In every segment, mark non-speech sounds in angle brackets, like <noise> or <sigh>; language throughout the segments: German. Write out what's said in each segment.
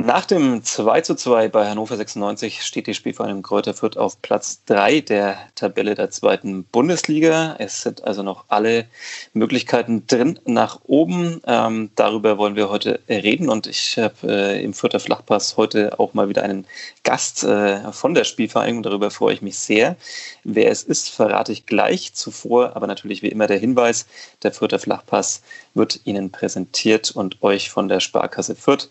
Nach dem 2 zu 2 bei Hannover 96 steht die Spielvereinigung Kräuter Fürth auf Platz 3 der Tabelle der zweiten Bundesliga. Es sind also noch alle Möglichkeiten drin nach oben. Ähm, darüber wollen wir heute reden und ich habe äh, im Fürther Flachpass heute auch mal wieder einen Gast äh, von der Spielvereinigung. Darüber freue ich mich sehr. Wer es ist, verrate ich gleich. Zuvor aber natürlich wie immer der Hinweis, der Fürther Flachpass wird Ihnen präsentiert und euch von der Sparkasse Fürth.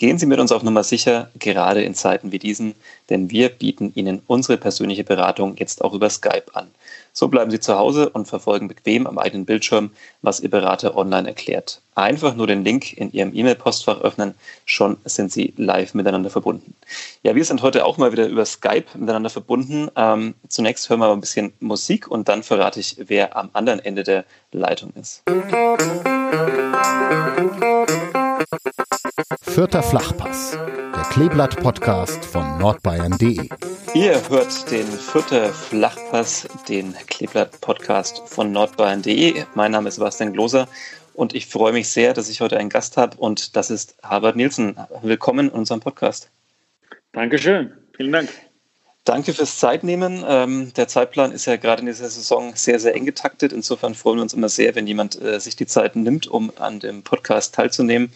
Gehen Sie mit uns auf Nummer sicher, gerade in Zeiten wie diesen, denn wir bieten Ihnen unsere persönliche Beratung jetzt auch über Skype an. So bleiben Sie zu Hause und verfolgen bequem am eigenen Bildschirm, was Ihr Berater online erklärt. Einfach nur den Link in Ihrem E-Mail-Postfach öffnen, schon sind Sie live miteinander verbunden. Ja, wir sind heute auch mal wieder über Skype miteinander verbunden. Ähm, zunächst hören wir mal ein bisschen Musik und dann verrate ich, wer am anderen Ende der Leitung ist. Vierter Flachpass, der Kleeblatt-Podcast von nordbayern.de. Ihr hört den Vierter Flachpass, den Kleeblatt-Podcast von nordbayern.de. Mein Name ist Sebastian Gloser und ich freue mich sehr, dass ich heute einen Gast habe und das ist Harvard Nielsen. Willkommen in unserem Podcast. Dankeschön, vielen Dank. Danke fürs Zeitnehmen. Ähm, der Zeitplan ist ja gerade in dieser Saison sehr, sehr eng getaktet. Insofern freuen wir uns immer sehr, wenn jemand äh, sich die Zeit nimmt, um an dem Podcast teilzunehmen.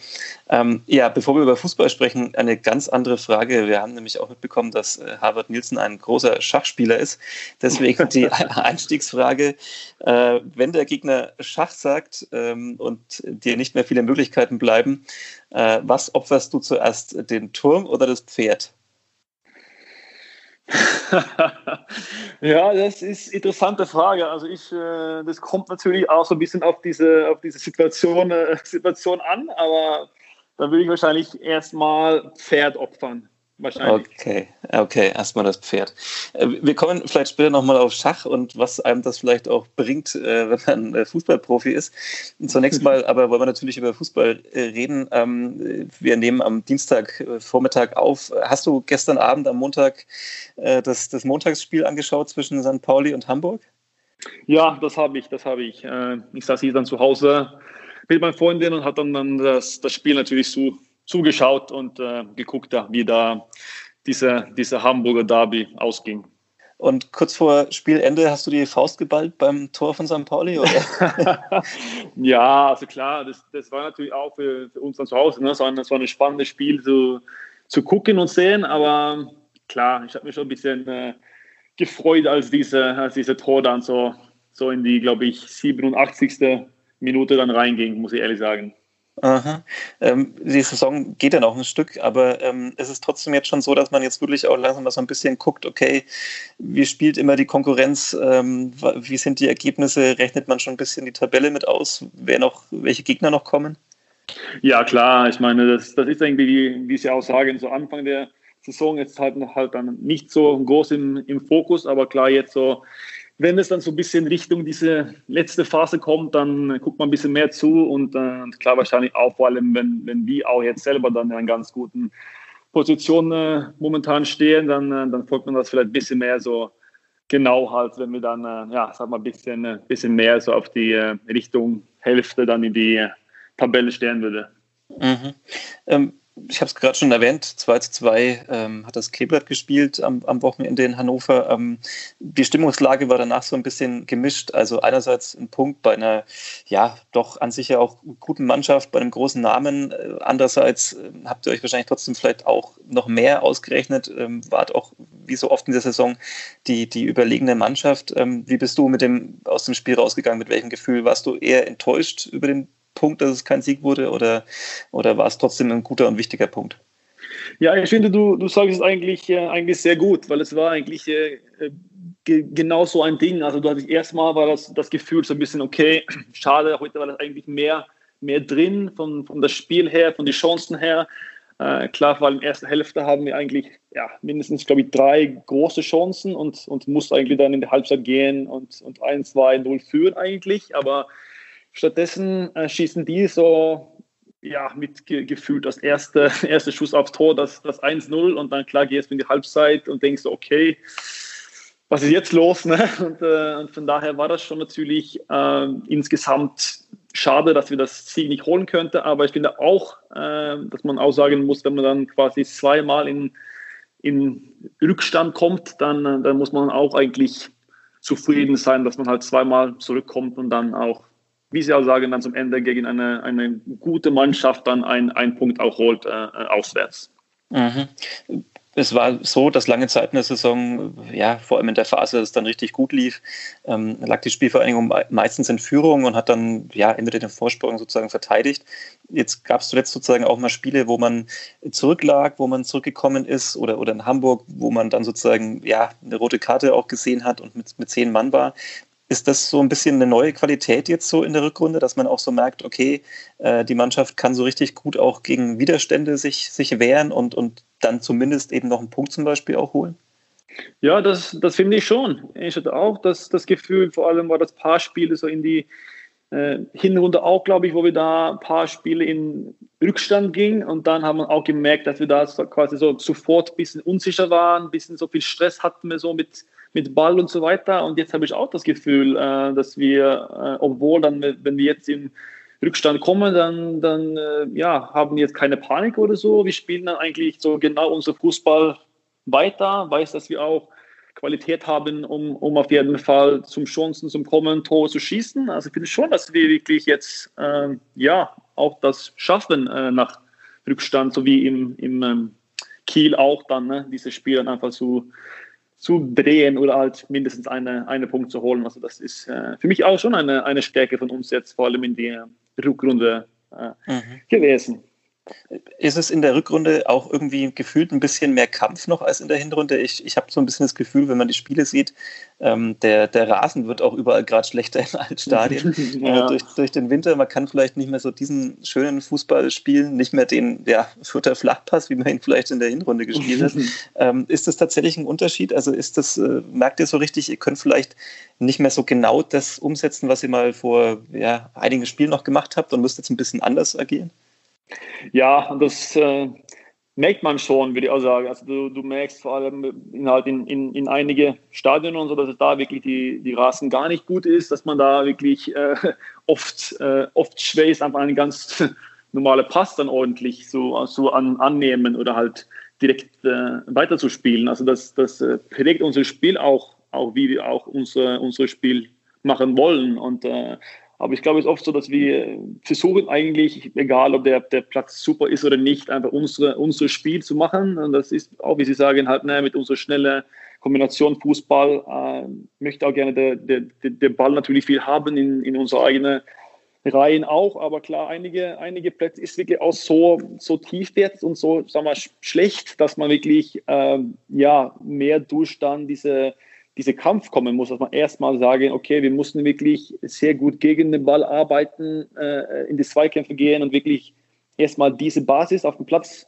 Ähm, ja, bevor wir über Fußball sprechen, eine ganz andere Frage. Wir haben nämlich auch mitbekommen, dass äh, Harvard Nielsen ein großer Schachspieler ist. Deswegen die <laughs> Einstiegsfrage, äh, wenn der Gegner Schach sagt ähm, und dir nicht mehr viele Möglichkeiten bleiben, äh, was opferst du zuerst, den Turm oder das Pferd? <laughs> ja, das ist eine interessante Frage. Also ich, äh, das kommt natürlich auch so ein bisschen auf diese, auf diese Situation, äh, <laughs> Situation an, aber da würde ich wahrscheinlich erstmal Pferd opfern. Wahrscheinlich. Okay, okay, erstmal das Pferd. Äh, wir kommen vielleicht später nochmal auf Schach und was einem das vielleicht auch bringt, äh, wenn man äh, Fußballprofi ist. Zunächst mal <laughs> aber wollen wir natürlich über Fußball reden. Ähm, wir nehmen am Dienstagvormittag auf. Hast du gestern Abend am Montag das, das Montagsspiel angeschaut zwischen St. Pauli und Hamburg? Ja, das habe ich, das habe ich. Ich saß hier dann zu Hause mit meinen Freundin und hat dann, dann das, das Spiel natürlich so zugeschaut und äh, geguckt, wie da diese, diese Hamburger Derby ausging. Und kurz vor Spielende hast du die Faust geballt beim Tor von St. Pauli? Oder? <laughs> ja, also klar, das, das war natürlich auch für, für uns dann zu Hause. Ne? Das, war ein, das war ein spannendes Spiel zu, zu gucken und sehen, aber klar, ich habe mich schon ein bisschen äh, gefreut, als diese, als diese Tor dann so, so in die, glaube ich, 87. Minute dann reinging, muss ich ehrlich sagen. Aha. Ähm, die Saison geht ja noch ein Stück, aber ähm, es ist trotzdem jetzt schon so, dass man jetzt wirklich auch langsam mal so ein bisschen guckt, okay, wie spielt immer die Konkurrenz, ähm, wie sind die Ergebnisse, rechnet man schon ein bisschen die Tabelle mit aus, wer noch, welche Gegner noch kommen? Ja, klar, ich meine, das, das ist irgendwie, wie Sie auch sagen, so Anfang der Saison jetzt halt, halt dann nicht so groß im, im Fokus, aber klar, jetzt so wenn es dann so ein bisschen Richtung diese letzte Phase kommt, dann guckt man ein bisschen mehr zu und äh, klar wahrscheinlich auch vor allem, wenn, wenn die auch jetzt selber dann in einer ganz guten Position äh, momentan stehen, dann, äh, dann folgt man das vielleicht ein bisschen mehr so genau halt, wenn wir dann, äh, ja, sag mal, ein bisschen, äh, bisschen mehr so auf die äh, Richtung Hälfte dann in die Tabelle stehen würde. Mhm. Ähm, ich habe es gerade schon erwähnt, 2 zu 2 ähm, hat das Kleeblatt gespielt am, am Wochenende in Hannover. Ähm, die Stimmungslage war danach so ein bisschen gemischt. Also einerseits ein Punkt bei einer, ja, doch an sich ja auch guten Mannschaft, bei einem großen Namen. Äh, andererseits äh, habt ihr euch wahrscheinlich trotzdem vielleicht auch noch mehr ausgerechnet. Ähm, wart auch, wie so oft in der Saison, die, die überlegene Mannschaft. Ähm, wie bist du mit dem, aus dem Spiel rausgegangen? Mit welchem Gefühl? Warst du eher enttäuscht über den Punkt, dass es kein Sieg wurde oder, oder war es trotzdem ein guter und wichtiger Punkt? Ja, ich finde, du, du sagst es eigentlich, äh, eigentlich sehr gut, weil es war eigentlich äh, genau so ein Ding. Also du hattest erstmal war das, das Gefühl so ein bisschen, okay, <clears throat> schade, heute war das eigentlich mehr, mehr drin von, von das Spiel her, von den Chancen her. Äh, klar, allem in der ersten Hälfte haben wir eigentlich ja, mindestens, glaube ich, drei große Chancen und, und mussten eigentlich dann in die Halbzeit gehen und, und 1, 2, 0 führen eigentlich. Aber Stattdessen äh, schießen die so ja, mit ge gefühlt das erste, <laughs> erste Schuss aufs Tor, das, das 1-0 und dann klar gehst du in die Halbzeit und denkst, okay, was ist jetzt los? Ne? <laughs> Und, äh, und, von daher war das schon natürlich äh, insgesamt schade, dass wir das Sieg nicht holen könnten, aber ich finde auch, äh, dass man auch sagen muss, wenn man dann quasi zweimal in, in Rückstand kommt, dann, äh, dann muss man auch eigentlich zufrieden sein, dass man halt zweimal zurückkommt und dann auch, wie Sie auch sagen, dann zum Ende gegen eine, eine gute Mannschaft dann einen Punkt auch holt äh, äh auswärts. Mhm es war so, dass lange Zeit in der Saison, ja, vor allem in der Phase, dass es dann richtig gut lief, ähm, lag die Spielvereinigung meistens in Führung und hat dann ja entweder den Vorsprung sozusagen verteidigt. Jetzt gab es zuletzt sozusagen auch mal Spiele, wo man zurücklag, wo man zurückgekommen ist oder, oder in Hamburg, wo man dann sozusagen ja eine rote Karte auch gesehen hat und mit, mit zehn Mann war. Ist das so ein bisschen eine neue Qualität jetzt so in der Rückrunde, dass man auch so merkt, okay, äh, die Mannschaft kann so richtig gut auch gegen Widerstände sich, sich wehren und, und dann zumindest eben noch einen Punkt zum Beispiel auch holen? Ja, das, das finde ich schon. Ich hatte auch das, das Gefühl, vor allem war das paar Spiele so in die äh, Hinrunde auch, glaube ich, wo wir da ein paar Spiele in Rückstand gingen und dann haben wir auch gemerkt, dass wir da quasi so sofort ein bisschen unsicher waren, ein bisschen so viel Stress hatten wir so mit mit Ball und so weiter. Und jetzt habe ich auch das Gefühl, äh, dass wir, äh, obwohl dann, wenn wir jetzt im Rückstand kommen, dann, dann äh, ja, haben wir jetzt keine Panik oder so. Wir spielen dann eigentlich so genau unser Fußball weiter, weiß, dass wir auch Qualität haben, um, um auf jeden Fall zum Chancen zum Kommen Tor zu schießen. Also ich finde schon, dass wir wirklich jetzt äh, ja auch das schaffen äh, nach Rückstand, so wie im, im ähm, Kiel auch dann, ne, diese Spiele einfach zu, zu drehen oder halt mindestens eine, eine Punkt zu holen. Also das ist äh, für mich auch schon eine, eine Stärke von uns jetzt, vor allem in der Rückrunde äh, mhm. gewesen. Ist es in der Rückrunde auch irgendwie gefühlt ein bisschen mehr Kampf noch als in der Hinrunde? Ich, ich habe so ein bisschen das Gefühl, wenn man die Spiele sieht, ähm, der, der Rasen wird auch überall gerade schlechter in allen Stadien <laughs> ja. äh, durch, durch den Winter. Man kann vielleicht nicht mehr so diesen schönen Fußball spielen, nicht mehr den ja, Fürther Flachpass, wie man ihn vielleicht in der Hinrunde gespielt hat. <laughs> ähm, ist das tatsächlich ein Unterschied? Also ist das, äh, merkt ihr so richtig, ihr könnt vielleicht nicht mehr so genau das umsetzen, was ihr mal vor ja, einigen Spielen noch gemacht habt und müsst jetzt ein bisschen anders agieren? Ja, das äh, merkt man schon, würde ich auch sagen. Also du, du merkst vor allem in, halt in, in, in einige Stadien und so, dass es da wirklich die, die Rasen gar nicht gut ist, dass man da wirklich äh, oft, äh, oft schwer einfach einen ganz <laughs> normale Pass dann ordentlich so, so an, annehmen oder halt direkt äh, weiterzuspielen. Also das, das äh, prägt unser Spiel auch, auch wie wir auch unser, unser Spiel machen wollen. Und äh, aber ich glaube, es ist oft so, dass wir versuchen eigentlich, egal ob der, der Platz super ist oder nicht, einfach unsere, unser Spiel zu machen. Und das ist auch, wie Sie sagen, halt ne, mit unserer schnellen Kombination Fußball. Äh, möchte auch gerne der, der, der Ball natürlich viel haben in, in unsere eigenen Reihen auch. Aber klar, einige, einige Plätze ist wirklich auch so, so tief jetzt und so, sagen wir, schlecht, dass man wirklich äh, ja, mehr durch dann diese dieser Kampf kommen muss, dass man erstmal sagen, okay, wir mussten wirklich sehr gut gegen den Ball arbeiten, äh, in die Zweikämpfe gehen und wirklich erstmal diese Basis auf den Platz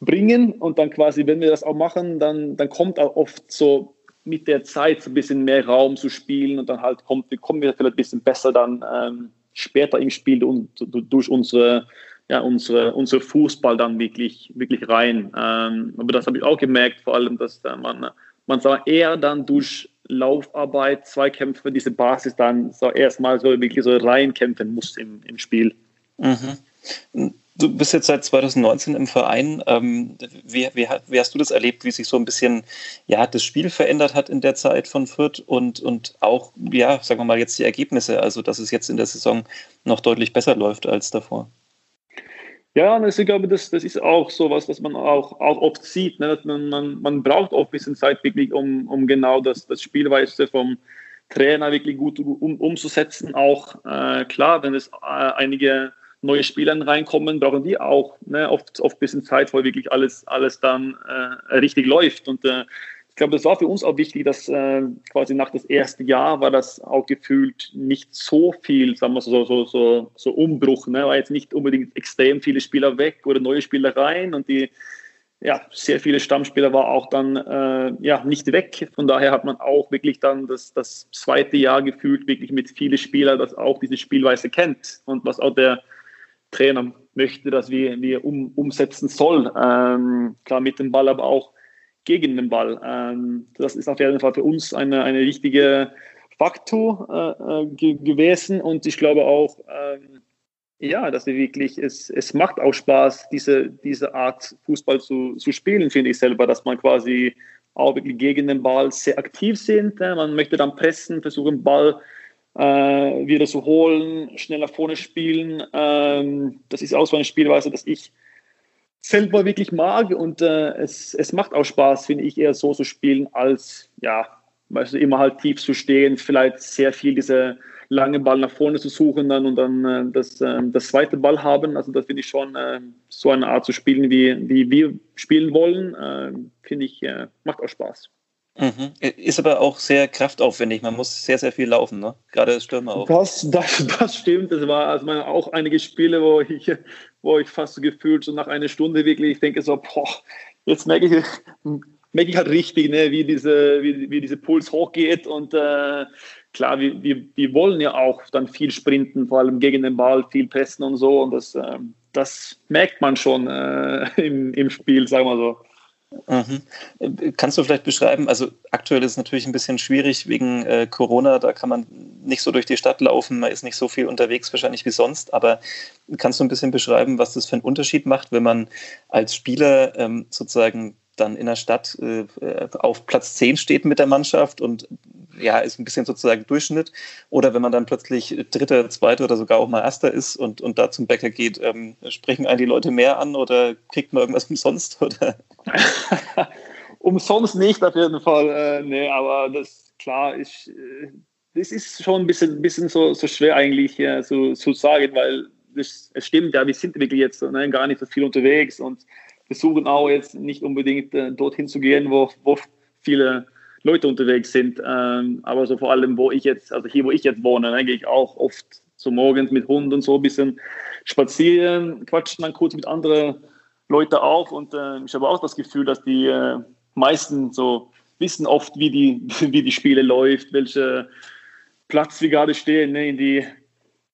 bringen und dann quasi, wenn wir das auch machen, dann, dann kommt auch oft so mit der Zeit so ein bisschen mehr Raum zu spielen und dann halt kommt, kommen wir vielleicht ein bisschen besser dann ähm, später im Spiel und durch unsere ja, unsere, unser Fußball dann wirklich, wirklich rein. Ähm, aber das habe ich auch gemerkt, vor allem, dass man man soll eher dann durch Laufarbeit, Zweikämpfe, diese Basis dann so erstmal so wirklich so reinkämpfen muss im, im Spiel. Mhm. Du bist jetzt seit 2019 im Verein. Ähm, wie, wie, wie, hast du das erlebt, wie sich so ein bisschen ja, das Spiel verändert hat in der Zeit von Fürth und, und auch, ja, sagen wir mal, jetzt die Ergebnisse, also dass es jetzt in der Saison noch deutlich besser läuft als davor? Ja, also ich glaube, das, das ist auch so was, was man auch, auch oft sieht. Ne? Man, man, man braucht auch ein bisschen Zeit wirklich, um, um genau das, das Spielweise vom Trainer wirklich gut um, umzusetzen. Auch äh, klar, wenn es äh, einige neue Spieler reinkommen, brauchen die auch ne? oft, oft ein bisschen Zeit, wo wirklich alles, alles dann äh, richtig läuft. Und äh, ich glaube, das war für uns auch wichtig, dass äh, quasi nach das erste Jahr war das auch gefühlt nicht so viel, sagen wir so, so, so, so Umbruch, ne? war jetzt nicht unbedingt extrem viele Spieler weg oder neue Spieler rein und die, ja, sehr viele Stammspieler war auch dann äh, ja, nicht weg. Von daher hat man auch wirklich dann das, das zweite Jahr gefühlt, wirklich mit vielen Spielern, das auch diese Spielweise kennt und was auch der Trainer möchte, dass wir, wir um, umsetzen soll. Ähm, klar mit dem Ball, aber auch gegen den Ball. Ähm, das ist auf jeden Fall für uns eine, eine richtige Faktor äh, äh, ge gewesen und ich glaube auch, ähm, ja, dass sie wirklich, es, es macht auch Spaß, diese, diese Art Fußball zu, zu spielen, finde ich selber, dass man quasi auch wirklich gegen den Ball sehr aktiv sind. Äh, man möchte dann pressen, versuchen, Ball äh, wieder zu holen, schnell nach vorne spielen. Ähm, das ist auch so eine Spielweise, dass ich selber wirklich mag und äh, es, es macht auch Spaß, finde ich, eher so zu spielen, als ja, weißt du, immer halt tief zu stehen, vielleicht sehr viel diese lange Ball nach vorne zu suchen dann und dann äh, das, äh, das zweite Ball haben. Also das finde ich schon äh, so eine Art zu spielen, wie, wie wir spielen wollen, äh, finde ich, äh, macht auch Spaß. Mhm. Ist aber auch sehr kraftaufwendig. Man muss sehr, sehr viel laufen, ne? gerade als Stürmer auch. Das, das, das stimmt. Das war also auch einige Spiele, wo ich, wo ich fast so gefühlt so nach einer Stunde wirklich, ich denke so, boah, jetzt merke ich, merke ich halt richtig, ne, wie, diese, wie, wie diese Puls hochgeht. Und äh, klar, wir, wir, wir wollen ja auch dann viel sprinten, vor allem gegen den Ball, viel pressen und so. Und das, äh, das merkt man schon äh, <laughs> im, im Spiel, sagen wir so. Mhm. Kannst du vielleicht beschreiben, also aktuell ist es natürlich ein bisschen schwierig wegen äh, Corona, da kann man nicht so durch die Stadt laufen, man ist nicht so viel unterwegs wahrscheinlich wie sonst, aber kannst du ein bisschen beschreiben, was das für einen Unterschied macht, wenn man als Spieler ähm, sozusagen dann in der Stadt äh, auf Platz 10 steht mit der Mannschaft und ja, ist ein bisschen sozusagen Durchschnitt. Oder wenn man dann plötzlich Dritter, Zweiter oder sogar auch mal Erster ist und, und da zum Bäcker geht, ähm, sprechen einen die Leute mehr an oder kriegt man irgendwas <laughs> umsonst? Oder? <laughs> umsonst nicht auf jeden Fall. Äh, nee, aber das klar ist, äh, das ist schon ein bisschen, bisschen so, so schwer eigentlich äh, so, zu sagen, weil das, es stimmt ja, wir sind wirklich jetzt ne, gar nicht so viel unterwegs und versuchen auch jetzt nicht unbedingt äh, dorthin zu gehen, wo, wo viele Leute unterwegs sind. Ähm, aber so vor allem, wo ich jetzt, also hier, wo ich jetzt wohne, ne, gehe ich auch oft so morgens mit Hunden und so ein bisschen spazieren, quatschen dann kurz mit anderen Leuten auch. Und äh, ich habe auch das Gefühl, dass die äh, meisten so wissen oft, wie die, <laughs> wie die Spiele läuft, welche Platz wir gerade stehen ne, in die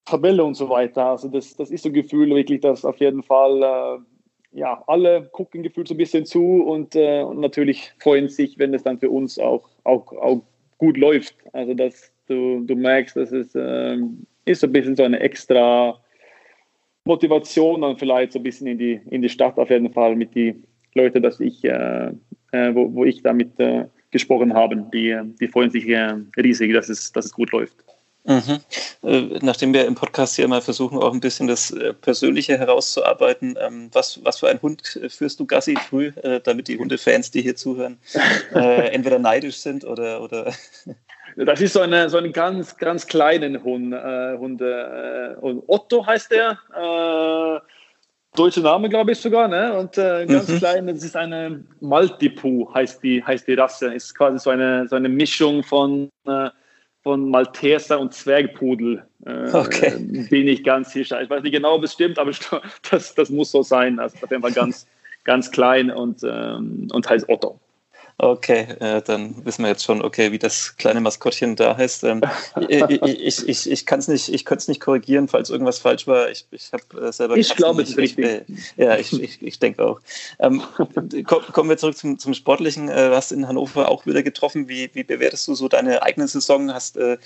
Tabelle und so weiter. Also das, das ist so ein Gefühl wirklich, dass auf jeden Fall äh, ja, alle gucken gefühlt so ein bisschen zu und, äh, und natürlich freuen sich, wenn es dann für uns auch, auch, auch gut läuft. Also dass du, du merkst, dass es äh, ist so ein bisschen so eine extra Motivation dann vielleicht so ein bisschen in die, in die Stadt auf jeden Fall mit den Leuten, dass ich, äh, äh, wo, wo ich damit äh, gesprochen habe, die, die freuen sich äh, riesig, dass es, dass es gut läuft. Mhm. Äh, nachdem wir im Podcast hier mal versuchen, auch ein bisschen das äh, Persönliche herauszuarbeiten, ähm, was, was für einen Hund führst du Gassi früh, äh, damit die Hundefans, die hier zuhören, <laughs> entweder neidisch sind oder. oder das ist so, eine, so ein ganz, ganz kleinen Hund. Äh, Hunde. Äh, Otto heißt der. Äh, deutscher Name, glaube ich sogar. Ne? Und äh, ganz mhm. klein, das ist eine Maltipu, heißt die, heißt die Rasse. Ist quasi so eine, so eine Mischung von von Malteser und Zwergpudel. Äh, okay. Bin ich ganz sicher. Ich weiß nicht genau, ob es stimmt, aber <laughs> das, das muss so sein. Also auf jeden Fall ganz, ganz klein und, ähm, und heißt Otto. Okay, äh, dann wissen wir jetzt schon, okay, wie das kleine Maskottchen da heißt. Ähm, <laughs> ich ich, ich, kann es nicht, ich könnte es nicht korrigieren, falls irgendwas falsch war. Ich, ich habe äh, selber. Ich glaube, es ist richtig. Äh, ja, ich, ich, ich denke auch. Ähm, kommen wir zurück zum, zum Sportlichen. Äh, du hast in Hannover auch wieder getroffen. Wie, wie bewertest du so deine eigene Saison? Hast äh,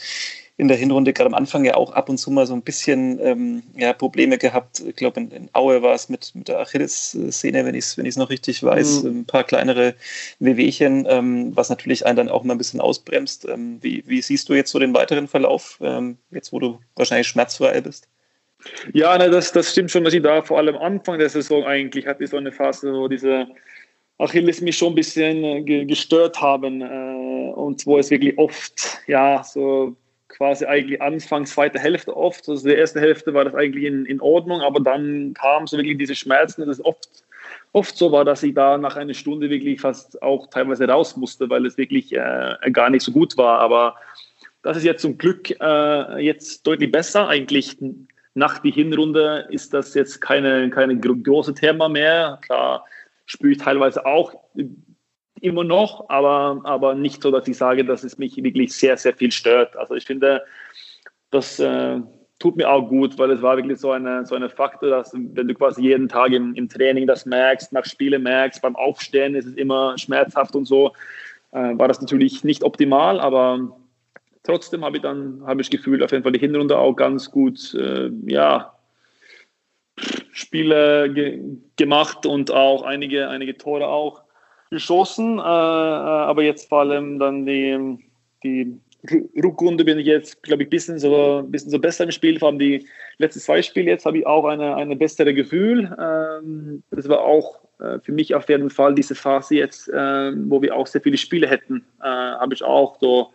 in der Hinrunde gerade am Anfang ja auch ab und zu mal so ein bisschen ähm, ja, Probleme gehabt. Ich glaube, in, in, Aue war es mit, mit der Achilles-Szene, wenn ich es wenn noch richtig weiß. Mhm. Ein paar kleinere Wehwehchen, ähm, was natürlich einen dann auch mal ein bisschen ausbremst. Ähm, wie, wie, siehst du jetzt so den weiteren Verlauf, ähm, jetzt wo du wahrscheinlich schmerzfrei bist? Ja, ne, das, das stimmt schon, dass ich da vor allem Anfang der Saison eigentlich hatte so eine Phase, wo diese Achilles mich schon ein bisschen äh, gestört haben äh, und wo es wirklich oft ja so quasi eigentlich Anfang zweite Hälfte oft. Also die erste Hälfte war das eigentlich in, in Ordnung, aber dann kamen so wirklich diese Schmerzen und es oft, oft so war, dass ich da nach einer Stunde wirklich fast auch teilweise raus musste, weil es wirklich äh, gar nicht so gut war. Aber das ist jetzt zum Glück äh, jetzt deutlich besser. Eigentlich nach der Hinrunde ist das jetzt keine, keine große Thema mehr. Klar spüre ich teilweise auch immer noch, aber, aber nicht so, dass ich sage, dass es mich wirklich sehr, sehr viel stört. Also ich finde, das äh, tut mir auch gut, weil es war wirklich so eine, so eine Faktor, dass wenn du quasi jeden Tag im, im Training das merkst, nach Spielen merkst, beim Aufstehen ist es immer schmerzhaft und so, äh, war das natürlich nicht optimal, aber trotzdem habe ich dann habe ich das Gefühl, auf jeden Fall die Hinrunde auch ganz gut, äh, ja, Spiele ge gemacht und auch einige, einige Tore auch geschossen. Äh, äh aber jetzt vor allem dann die, die Rückrunde bin ich jetzt, glaube ich, ein bisschen so, bisschen so besser im Spiel. Vor allem die letzten zwei Spiele jetzt habe ich auch eine, eine bessere Gefühl. Ähm, das war auch äh, für mich auf jeden Fall diese Phase jetzt, äh, wo wir auch sehr viele Spiele hätten, äh, habe ich auch so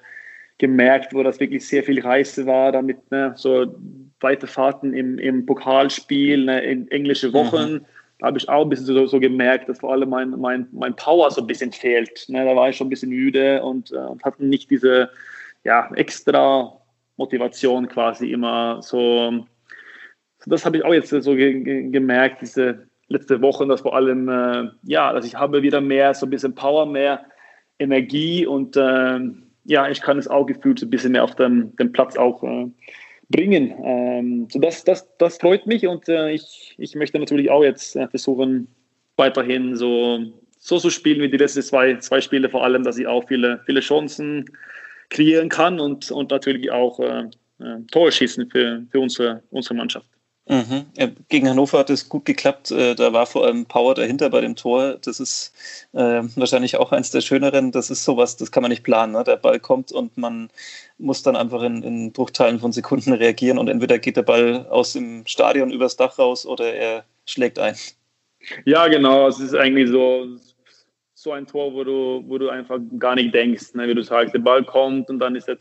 gemerkt, wo das wirklich sehr viel Reise war, damit ne, so weite Fahrten im, im Pokalspiel, ne, in englische Wochen. Mhm. Habe ich auch ein bisschen so, so, gemerkt, dass vor allem mein, mein, mein Power so ein bisschen fehlt. Ne, da war ich schon ein bisschen müde und, äh, hatte nicht diese ja, extra Motivation quasi immer so. Das habe ich auch jetzt so ge ge gemerkt, diese letzte Woche, dass vor allem, äh, ja, dass ich habe wieder mehr, so ein bisschen Power, mehr Energie und äh, ja, ich kann es auch gefühlt so ein bisschen mehr auf dem, dem Platz auch äh, bringen. Ähm, so das, das, das freut mich und äh, ich, ich möchte natürlich auch jetzt äh, versuchen, weiterhin so, so zu spielen wie die letzten zwei, zwei Spiele, vor allem, dass ich auch viele, viele Chancen kreieren kann und, und natürlich auch äh, äh, Tore schießen für, für unsere, unsere Mannschaft. Mhm. Gegen Hannover hat es gut geklappt. Äh, da war vor allem Power dahinter bei dem Tor. Das ist äh, wahrscheinlich auch eins der schöneren. Das ist sowas, das kann man nicht planen. Ne? Der Ball kommt und man muss dann einfach in, in Bruchteilen von Sekunden reagieren und entweder geht der Ball aus dem Stadion übers Dach raus oder er schlägt ein. Ja, genau. Es ist eigentlich so, so ein Tor, wo du, wo du einfach gar nicht denkst, ne? wie du sagst, der Ball kommt und dann ist er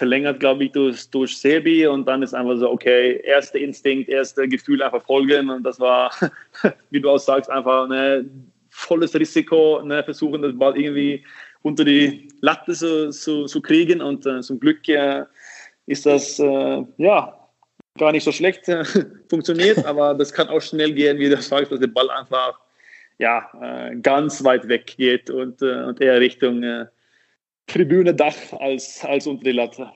verlängert, glaube ich, durch, durch Sebi und dann ist einfach so, okay, erster Instinkt, erste Gefühl einfach folgen und das war, <laughs> wie du auch sagst, einfach ein volles Risiko, ne? versuchen, das Ball irgendwie unter die Latte zu, zu, zu kriegen und äh, zum Glück äh, ist das, äh, ja, gar nicht so schlecht <laughs> funktioniert, <laughs> aber das kann auch schnell gehen, wie du sagst, dass der Ball einfach ja, äh, ganz weit weg geht und, äh, und eher Richtung äh, Tribüne Dach als, als unter die Latte.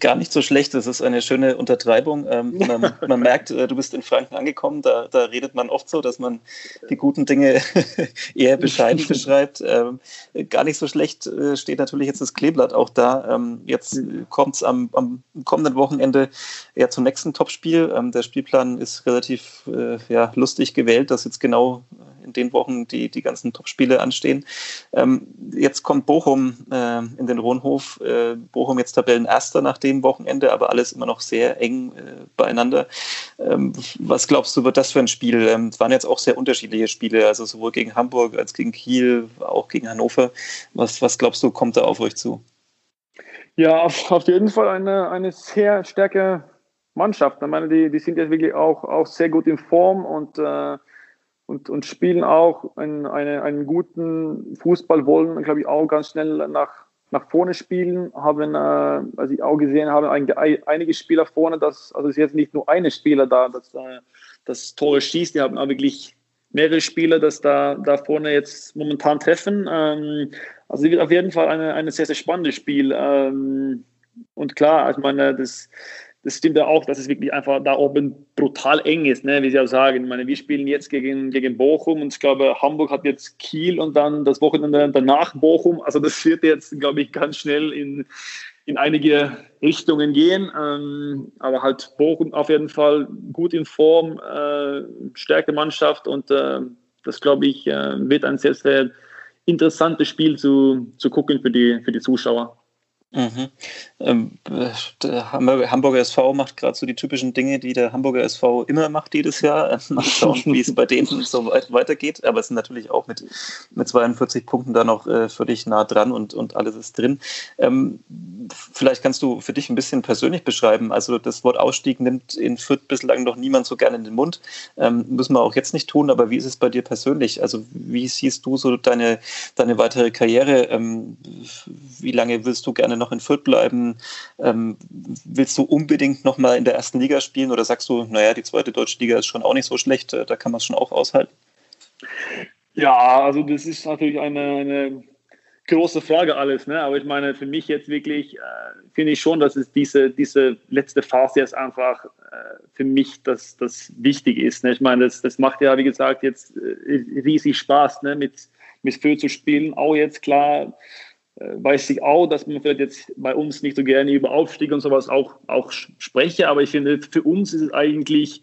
Gar nicht so schlecht, das ist eine schöne Untertreibung. Ähm, <laughs> man, man, merkt, äh, du bist in Franken angekommen, da, da, redet man oft so, dass man die guten Dinge <laughs> eher bescheiden <laughs> beschreibt. Ähm, gar nicht so schlecht äh, steht natürlich jetzt das Kleeblatt auch da. Ähm, jetzt kommt es am, am, kommenden Wochenende ja zum nächsten Topspiel. Der Spielplan ist relativ äh, ja, lustig gewählt, dass jetzt genau in den Wochen die, die ganzen Topspiele anstehen. Ähm, jetzt kommt Bochum äh, in den Rohnhof. Äh, Bochum jetzt Tabellenerster nach dem Wochenende, aber alles immer noch sehr eng äh, beieinander. Ähm, was glaubst du, wird das für ein Spiel? Ähm, es waren jetzt auch sehr unterschiedliche Spiele, also sowohl gegen Hamburg als gegen Kiel, auch gegen Hannover. Was, was glaubst du, kommt da auf euch zu? Ja, auf, auf jeden Fall eine, eine sehr starke Mannschaft. Ich meine, die, die sind jetzt wirklich auch, auch sehr gut in Form und äh, und, und spielen auch einen, eine, einen guten Fußball, wollen, glaube ich, auch ganz schnell nach, nach vorne spielen. Haben, äh, als ich auch gesehen habe, ein, einige Spieler vorne, das, also es ist jetzt nicht nur eine Spieler da, das, äh, das Tore schießt, die haben auch wirklich mehrere Spieler, das da, da vorne jetzt momentan treffen. Ähm, also es wird auf jeden Fall ein eine sehr, sehr spannendes Spiel. Ähm, und klar, ich meine, das das stimmt ja auch, dass es wirklich einfach da oben brutal eng ist, ne? wie Sie auch sagen. Ich meine, wir spielen jetzt gegen, gegen Bochum und ich glaube, Hamburg hat jetzt Kiel und dann das Wochenende danach Bochum. Also das wird jetzt, glaube ich, ganz schnell in, in einige Richtungen gehen. Ähm, aber halt Bochum auf jeden Fall gut in Form, äh, starke Mannschaft und äh, das, glaube ich, äh, wird ein sehr, sehr interessantes Spiel zu, zu gucken für die, für die Zuschauer. Mhm. Ähm, der Hamburger SV macht gerade so die typischen Dinge, die der Hamburger SV immer macht jedes Jahr. <laughs> Mal schauen, wie es bei denen <laughs> so weit weitergeht. Aber es sind natürlich auch mit, mit 42 Punkten da noch äh, völlig nah dran und, und alles ist drin. Ähm, vielleicht kannst du für dich ein bisschen persönlich beschreiben. Also das Wort Ausstieg nimmt in Fürth bislang noch niemand so gerne in den Mund. Ähm, müssen wir auch jetzt nicht tun, aber wie ist es bei dir persönlich? Also wie siehst du so deine, deine weitere Karriere? Wie lange willst du gerne noch in Fürth bleiben? Ähm, willst du unbedingt noch mal in der ersten Liga spielen oder sagst du, naja, die zweite deutsche Liga ist schon auch nicht so schlecht, äh, da kann man es schon auch aushalten? Ja, also das ist natürlich eine, eine große Frage alles, ne? aber ich meine, für mich jetzt wirklich äh, finde ich schon, dass es diese, diese letzte Phase jetzt einfach äh, für mich das, das wichtig ist. Ne? Ich meine, das, das macht ja, wie gesagt, jetzt äh, riesig Spaß, ne? mit, mit Föhr zu spielen. Auch jetzt klar, weiß ich auch, dass man vielleicht jetzt bei uns nicht so gerne über Aufstieg und sowas auch, auch spreche, aber ich finde, für uns ist es eigentlich,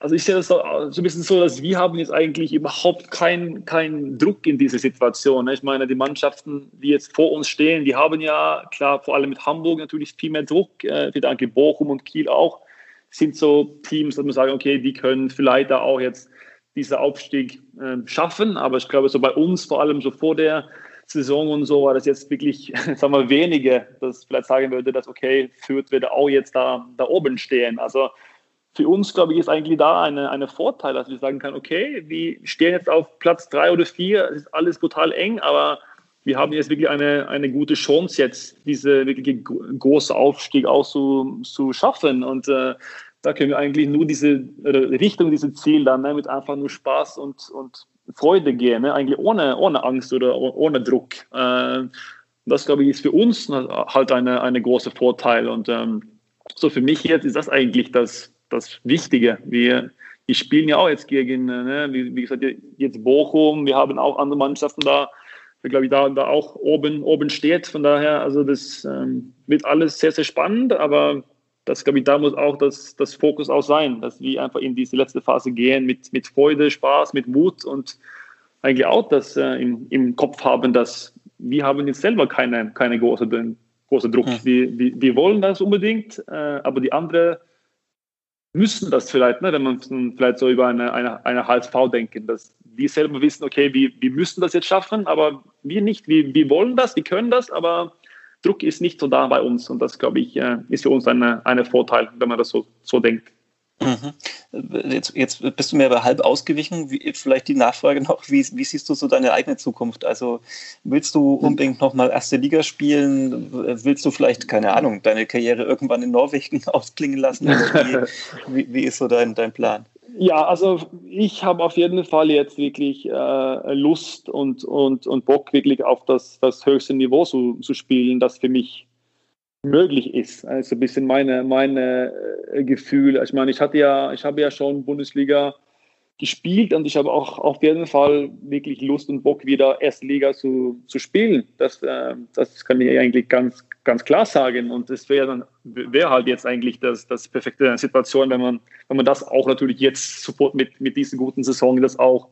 also ich sehe das so, so ein bisschen so, dass wir haben jetzt eigentlich überhaupt keinen kein Druck in dieser Situation. Ne? Ich meine, die Mannschaften, die jetzt vor uns stehen, die haben ja, klar, vor allem mit Hamburg natürlich viel mehr Druck, äh, für danke Bochum und Kiel auch, sind so Teams, dass man sagt, okay, die können vielleicht da auch jetzt diesen Aufstieg äh, schaffen, aber ich glaube, so bei uns, vor allem so vor der Saison und so war das jetzt wirklich, <laughs> sagen wir, wenige, das vielleicht sagen würde, dass okay, Fürth würde auch jetzt da, da oben stehen. Also für uns, glaube ich, ist eigentlich da eine, eine Vorteil, dass wir sagen können, okay, wir stehen jetzt auf Platz drei oder vier, es ist alles total eng, aber wir haben jetzt wirklich eine, eine gute Chance, jetzt diese wirklich große Aufstieg auch zu, zu schaffen. Und äh, da können wir eigentlich nur diese Richtung, dieses Ziel dann ne, mit einfach nur Spaß und, und Freude gehen, ne? eigentlich ohne, ohne Angst oder ohne Druck. Äh, das, glaube ich, ist für uns halt eine, eine große Vorteil. Und ähm, so für mich jetzt ist das eigentlich das, das Wichtige. Wir, wir spielen ja auch jetzt gegen, äh, ne, wie, wie, gesagt, jetzt Bochum. Wir haben auch andere Mannschaften da, glaube ich, da, da auch oben, oben steht. Von daher, also das ähm, wird alles sehr, sehr spannend, aber das, glaube ich, da muss auch das, das Fokus auch sein, dass wir einfach in diese letzte Phase gehen mit, mit Freude, Spaß, mit Mut und eigentlich auch das äh, im, im Kopf haben, dass wir haben jetzt selber keine, keine große, große Druck. Ja. Wir, wir, wir, wollen das unbedingt, äh, aber die anderen müssen das vielleicht, ne, wenn man vielleicht so über eine, eine, eine HSV denken, dass die selber wissen, okay, wir, wir müssen das jetzt schaffen, aber wir nicht. Wir, wir wollen das, wir können das, aber Druck ist nicht so da bei uns und das, glaube ich, äh, ist für uns ein eine Vorteil, wenn man das so, so denkt. Mhm. Jetzt, jetzt, bist du mir aber halb ausgewichen. Wie, vielleicht die Nachfrage noch, wie, wie, siehst du so deine eigene Zukunft? Also willst du unbedingt nochmal erste Liga spielen? Willst du vielleicht, keine Ahnung, deine Karriere irgendwann in Norwegen <laughs> ausklingen lassen? <laughs> Wie, wie, ist so dein, dein Plan? Ja, also ich habe auf jeden Fall jetzt wirklich äh, Lust und, und, und Bock, wirklich auf das, das höchste Niveau zu, zu spielen, das für mich möglich ist. Also ein bisschen meine, meine äh, Gefühle. Ich meine, ich hatte ja, ich habe ja schon Bundesliga gespielt und ich habe auch auf jeden Fall wirklich Lust und Bock, wieder Erstliga zu, zu spielen. Das, äh, das kann ich eigentlich ganz, ganz klar sagen. Und das wäre dann wäre halt jetzt eigentlich das, das perfekte Situation, wenn man, wenn man das auch natürlich jetzt sofort mit, mit diesen guten Saison das auch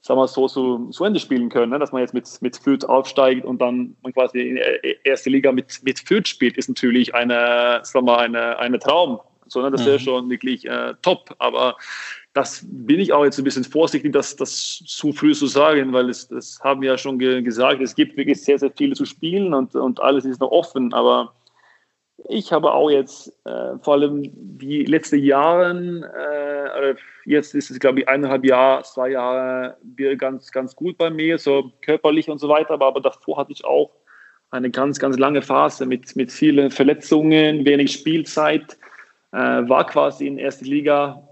sagen wir so zu, zu Ende spielen können, ne? dass man jetzt mit, mit Fürth aufsteigt und dann man quasi in der erste Liga mit, mit Fürth spielt, ist natürlich eine, sagen wir, eine, eine Traum. So, ne? Das wäre mhm. schon wirklich äh, top. Aber das bin ich auch jetzt ein bisschen vorsichtig, das, das zu früh zu sagen, weil es, das haben wir ja schon ge gesagt, es gibt wirklich sehr, sehr viele zu spielen und, und alles ist noch offen. Aber ich habe auch jetzt äh, vor allem die letzten Jahre, äh, jetzt ist es glaube ich eineinhalb Jahre, zwei Jahre ganz, ganz gut bei mir, so körperlich und so weiter, aber, aber davor hatte ich auch eine ganz, ganz lange Phase mit, mit vielen Verletzungen, wenig Spielzeit, äh, war quasi in erster Liga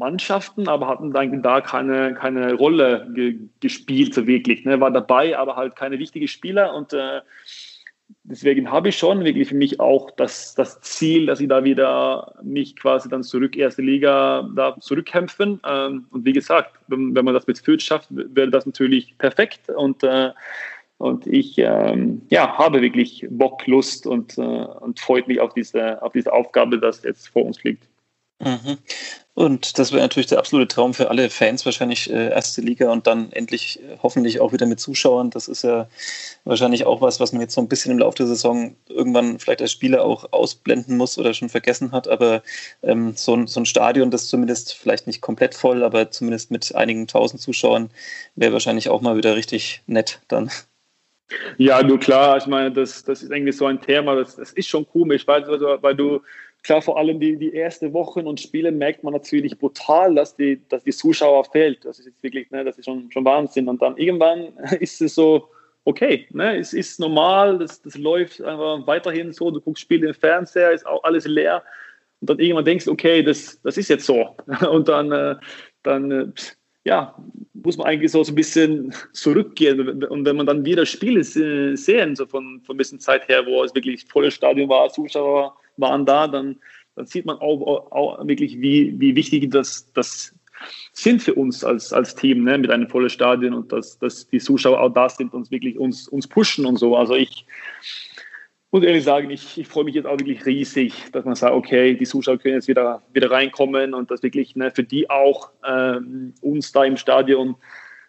Mannschaften, aber hatten dann da keine, keine Rolle ge gespielt, so wirklich. Ne? War dabei, aber halt keine wichtigen Spieler und äh, deswegen habe ich schon wirklich für mich auch das, das Ziel, dass ich da wieder mich quasi dann zurück erste Liga da zurückkämpfen. Ähm, und wie gesagt, wenn, wenn man das mit Fürth schafft, wäre das natürlich perfekt. Und, äh, und ich ähm, ja, habe wirklich Bock, Lust und, äh, und freut mich auf diese, auf diese Aufgabe, das jetzt vor uns liegt. Mhm. Und das wäre natürlich der absolute Traum für alle Fans, wahrscheinlich äh, erste Liga und dann endlich äh, hoffentlich auch wieder mit Zuschauern. Das ist ja wahrscheinlich auch was, was man jetzt so ein bisschen im Laufe der Saison irgendwann vielleicht als Spieler auch ausblenden muss oder schon vergessen hat. Aber ähm, so, ein, so ein Stadion, das zumindest vielleicht nicht komplett voll, aber zumindest mit einigen tausend Zuschauern, wäre wahrscheinlich auch mal wieder richtig nett dann. Ja, nur klar, ich meine, das, das ist irgendwie so ein Thema, das, das ist schon komisch, weil, weil du klar, vor allem die, die ersten Wochen und Spiele merkt man natürlich brutal, dass die, dass die Zuschauer fehlt. Das ist jetzt wirklich, ne, das ist schon, schon Wahnsinn. Und dann irgendwann <laughs> ist es so, okay, ne, es ist normal, das, das läuft einfach weiterhin so. Du guckst Spiele im Fernseher, ist auch alles leer. Und dann irgendwann denkst du, okay, das, das ist jetzt so. <laughs> Und dann, äh, dann äh, ja, muss man eigentlich so, so ein bisschen zurückgehen. Und wenn man dann wieder Spiele sehen, so von, von ein bisschen Zeit her, wo es wirklich volles Stadion war, Zuschauer waren da, dann, dann sieht man auch, auch wirklich, wie, wie wichtig das, das sind für uns als, als Team ne, mit einem vollen Stadion und dass, dass die Zuschauer auch da sind und wirklich uns, uns pushen und so. Also ich muss ehrlich sagen, ich, ich freue mich jetzt auch wirklich riesig, dass man sagt, okay, die Zuschauer können jetzt wieder, wieder reinkommen und dass wirklich ne, für die auch ähm, uns da im Stadion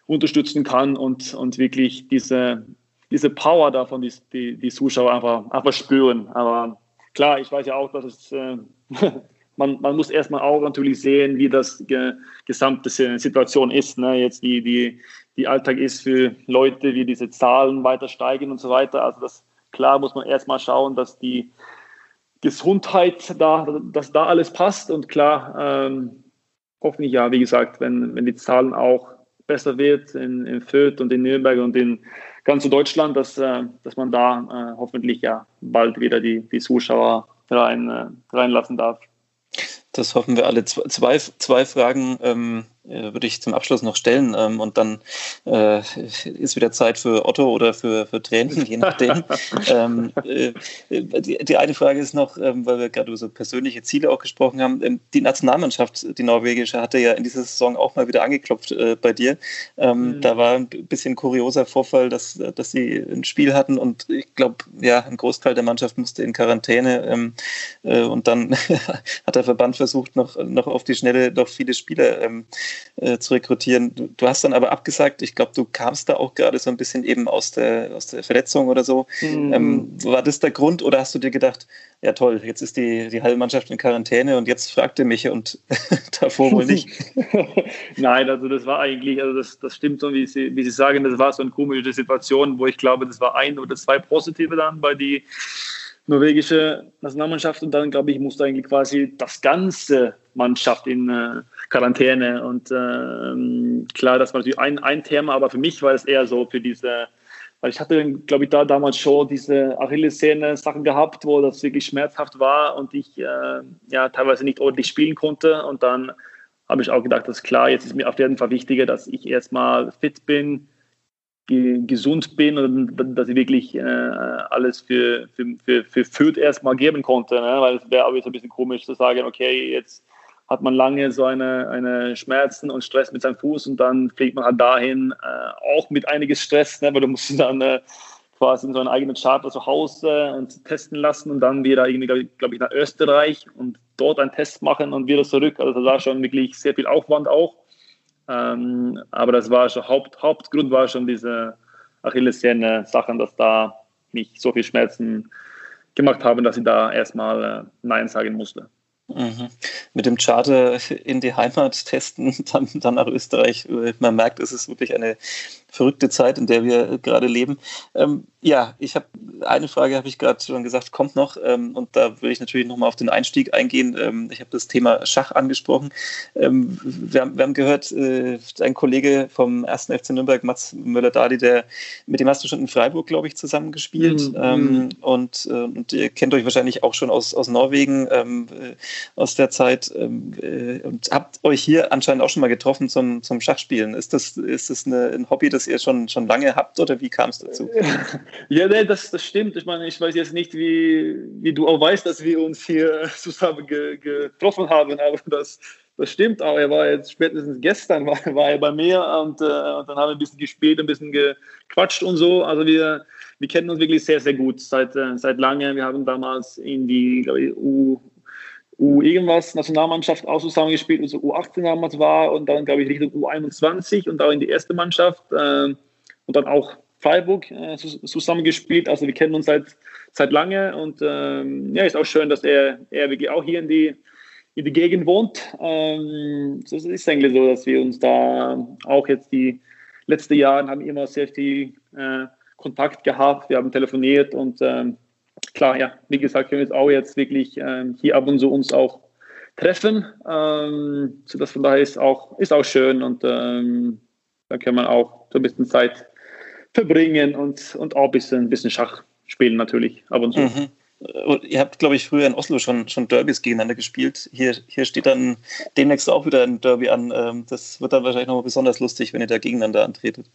unterstützen kann und, und wirklich diese, diese Power davon, die, die, die Zuschauer einfach, einfach spüren. Aber klar, ich weiß ja auch, dass es, äh, <laughs> man, man muss erstmal auch natürlich sehen, wie das ge, gesamte Situation ist. Ne? Jetzt die, die, die Alltag ist für Leute, wie diese Zahlen weiter steigen und so weiter. Also das Klar muss man erstmal schauen, dass die Gesundheit da, dass da alles passt und klar, ähm, hoffentlich ja, wie gesagt, wenn, wenn die Zahlen auch besser wird in, in Fürth und in Nürnberg und in ganz Deutschland, dass, äh, dass man da äh, hoffentlich ja bald wieder die, die Zuschauer rein, äh, reinlassen darf. Das hoffen wir alle. Zwei, zwei Fragen ähm, äh, würde ich zum Abschluss noch stellen ähm, und dann äh, ist wieder Zeit für Otto oder für, für Tränen, je nachdem. <laughs> ähm, äh, die, die, eine Frage ist noch, ähm, weil wir gerade über so persönliche Ziele auch gesprochen haben. Ähm, die Nationalmannschaft, die norwegische, hatte ja in dieser Saison auch mal wieder angeklopft äh, bei dir. Ähm, mhm. Da war ein bisschen kurioser Vorfall, dass, dass sie ein Spiel hatten und ich glaube, ja, ein Großteil der Mannschaft musste in Quarantäne ähm, äh, und dann <laughs> hat der Verband versucht, noch, noch auf die Schnelle noch viele Spieler ähm, äh, zu rekrutieren. Du, du, hast dann aber abgesagt, ich glaube, du kamst da auch gerade so ein bisschen eben aus der, aus der Verletzung oder so. Mhm. Ähm, war das der Grund oder hast du dir gedacht, ja toll, jetzt ist die, die halbe Mannschaft in Quarantäne und jetzt fragt ihr mich und <laughs> davor wohl nicht? <laughs> Nein, also das war eigentlich, also das, das stimmt so, wie Sie, wie Sie sagen, das war so eine komische Situation, wo ich glaube, das war ein oder zwei Positive dann bei die norwegische Nationalmannschaft und dann, glaube ich, musste eigentlich quasi das ganze Mannschaft in äh, Quarantäne. Und äh, klar, das war natürlich ein, ein Thema, aber für mich war es eher so für diese, weil ich hatte, glaube ich, da damals schon diese Achillessehne-Sachen gehabt, wo das wirklich schmerzhaft war und ich äh, ja teilweise nicht ordentlich spielen konnte. Und dann habe ich auch gedacht, das ist klar, jetzt ist mir auf jeden Fall wichtiger, dass ich erstmal fit bin, gesund bin und dass ich wirklich äh, alles für, für, für, für Fürth erstmal geben konnte. Ne? Weil es wäre auch jetzt ein bisschen komisch zu sagen, okay, jetzt hat man lange so eine, eine Schmerzen und Stress mit seinem Fuß und dann fliegt man halt dahin, äh, auch mit einiges Stress, ne? weil du musst dann äh, quasi in so einen eigenen Charter zu Hause und testen lassen und dann wieder irgendwie, glaube glaub ich, nach Österreich und dort einen Test machen und wieder zurück. Also das war schon wirklich sehr viel Aufwand auch. Ähm, aber das war schon Haupt, Hauptgrund war schon diese Achillessehne-Sachen, dass da mich so viel Schmerzen gemacht haben, dass ich da erstmal äh, Nein sagen musste. Mhm. Mit dem Charter in die Heimat testen, <laughs> dann, dann nach Österreich. Man merkt, es ist wirklich eine verrückte Zeit, in der wir gerade leben. Ähm, ja, ich habe eine Frage, habe ich gerade schon gesagt, kommt noch. Ähm, und da würde ich natürlich nochmal auf den Einstieg eingehen. Ähm, ich habe das Thema Schach angesprochen. Ähm, wir, haben, wir, haben, gehört, äh, ein Kollege vom 1. FC Nürnberg, Mats Möller-Dali, der mit dem hast du schon in Freiburg, glaube ich, zusammengespielt. Mhm. Ähm, und, äh, und ihr kennt euch wahrscheinlich auch schon aus, aus Norwegen, ähm, äh, aus der Zeit. Äh, und habt euch hier anscheinend auch schon mal getroffen zum, zum Schachspielen. Ist das, ist das eine, ein Hobby, das das ihr schon, schon lange habt oder wie kam es dazu? <laughs> Ja, nee, das, das stimmt. Ich meine, ich weiß jetzt nicht, wie, wie du auch weißt, dass wir uns hier <laughs> zusammen ge, getroffen haben, aber das, das stimmt auch. Er war jetzt spätestens gestern war, war er bei mir und, äh, und dann haben wir ein bisschen gespielt, ein bisschen gequatscht und so. Also wir, wir kennen uns wirklich sehr, sehr gut seit, äh, seit lange. Wir haben damals in die ich, U, U irgendwas Nationalmannschaft auch zusammengespielt, also U18 damals war und dann, glaube ich, Richtung U21 und auch in die erste Mannschaft äh, und dann auch Freiburg äh, zusammengespielt. Also wir kennen uns seit, seit lange und ähm, ja, ist auch schön, dass er, er wirklich auch hier in die, in die Gegend wohnt. Ähm, es ist eigentlich so, dass wir uns da auch jetzt die letzten Jahre haben immer sehr viel äh, Kontakt gehabt. Wir haben telefoniert und ähm, klar, ja, wie gesagt, können wir jetzt auch jetzt wirklich ähm, hier ab und zu uns auch treffen. Ähm, so dass von daher ist auch, ist auch schön und ähm, da kann man auch so ein bisschen Zeit verbringen und, und auch ein bisschen, ein bisschen Schach spielen natürlich ab und zu. Mhm. Ihr habt, glaube ich, früher in Oslo schon, schon Derbys gegeneinander gespielt. Hier, hier steht dann demnächst auch wieder ein Derby an. Ähm, das wird dann wahrscheinlich nochmal besonders lustig, wenn ihr da gegeneinander antretet.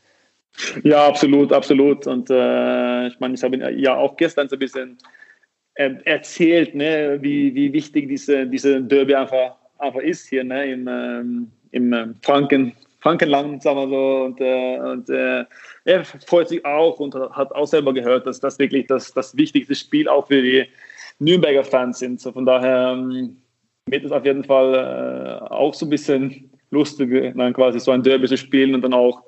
Ja, absolut, absolut. Und äh, ich meine, ich habe ja auch gestern so ein bisschen äh, erzählt, ne, wie, wie wichtig diese, diese Derby einfach, einfach ist hier ne, im, ähm, im äh, Franken, Frankenland, sagen wir so. Und, äh, und äh, er freut sich auch und hat auch selber gehört, dass das wirklich das, das wichtigste Spiel auch für die Nürnberger Fans sind. So von daher ähm, wird es auf jeden Fall äh, auch so ein bisschen lustig, dann quasi so ein Derby zu spielen und dann auch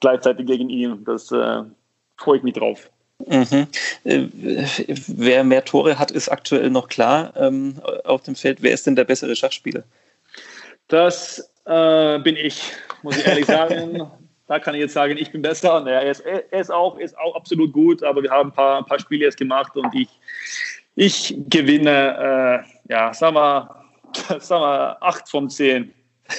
gleichzeitig gegen ihn. Das äh, freue ich mich drauf. Mhm. Äh, wer mehr Tore hat, ist aktuell noch klar ähm, auf dem Feld. Wer ist denn der bessere Schachspieler? Das äh, bin ich, muss ich ehrlich sagen. <laughs> da kann ich jetzt sagen, ich bin besser. Naja, er, ist, er ist, auch, ist auch absolut gut, aber wir haben ein paar, ein paar Spiele jetzt gemacht und ich, ich gewinne, äh, ja, sagen wir, <laughs> sagen wir, acht von zehn.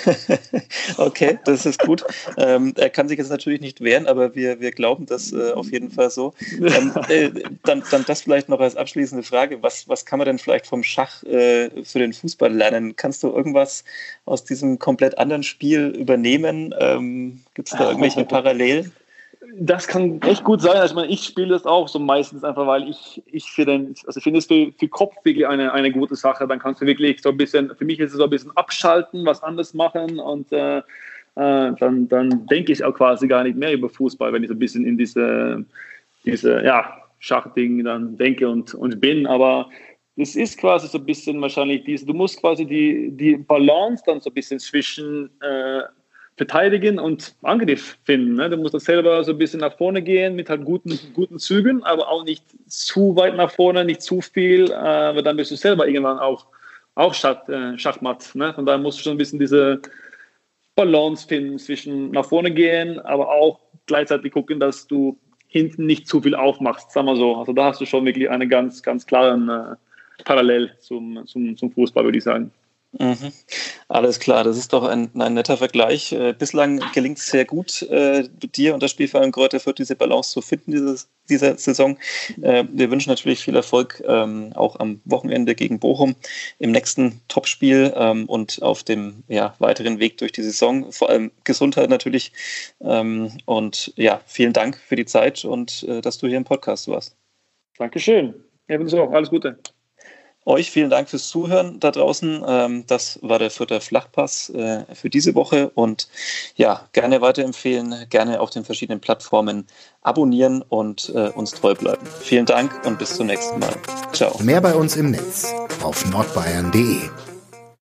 <laughs> okay, das ist gut. Ähm, er kann sich jetzt natürlich nicht wehren, aber wir, wir glauben das äh, auf jeden Fall so. Ähm, <laughs> äh, dann, dann das vielleicht noch als abschließende Frage. Was, was kann man denn vielleicht vom Schach äh, für den Fußball lernen? Kannst du irgendwas aus diesem komplett anderen Spiel übernehmen? Ähm, Gibt es da irgendwelche Parallelen? Das kann echt gut sein. Also ich, meine, ich spiele das auch so meistens einfach, weil ich, ich finde, also ich finde es für, für Kopf wirklich eine, eine gute Sache. Dann kannst du wirklich so ein bisschen, für mich ist es so ein bisschen abschalten, was anderes machen und äh, äh, dann, dann denke ich auch quasi gar nicht mehr über Fußball, wenn ich so ein bisschen in diese, diese ja, Schachding dann denke und, und bin. Aber es ist quasi so ein bisschen wahrscheinlich diese, du musst quasi die, die Balance dann so ein bisschen zwischen äh, verteidigen und Angriff finden. Ne? Du musst das selber so ein bisschen nach vorne gehen mit halt guten, guten Zügen, aber auch nicht zu weit nach vorne, nicht zu viel, äh, weil dann bist du selber irgendwann auch, auch Schach, äh, Schachmatt. Ne? Von daher musst du schon ein bisschen diese Balance finden zwischen nach vorne gehen, aber auch gleichzeitig gucken, dass du hinten nicht zu viel aufmachst, sagen wir so. Also da hast du schon wirklich eine ganz, ganz klaren äh, Parallel zum, zum, zum Fußball, würde ich sagen. Mhm. Alles klar, das ist doch ein, ein netter Vergleich. Äh, bislang gelingt es sehr gut, äh, dir und das Spielverein Kräuter Fürth diese Balance zu finden dieses, dieser Saison. Äh, wir wünschen natürlich viel Erfolg ähm, auch am Wochenende gegen Bochum im nächsten Topspiel ähm, und auf dem ja, weiteren Weg durch die Saison. Vor allem Gesundheit natürlich. Ähm, und ja, vielen Dank für die Zeit und äh, dass du hier im Podcast warst. Dankeschön. Ebenso. Alles Gute. Euch vielen Dank fürs Zuhören da draußen. Ähm, das war der vierte Flachpass äh, für diese Woche. Und ja, gerne weiterempfehlen, gerne auf den verschiedenen Plattformen abonnieren und äh, uns treu bleiben. Vielen Dank und bis zum nächsten Mal. Ciao. Mehr bei uns im Netz auf nordbayern.de.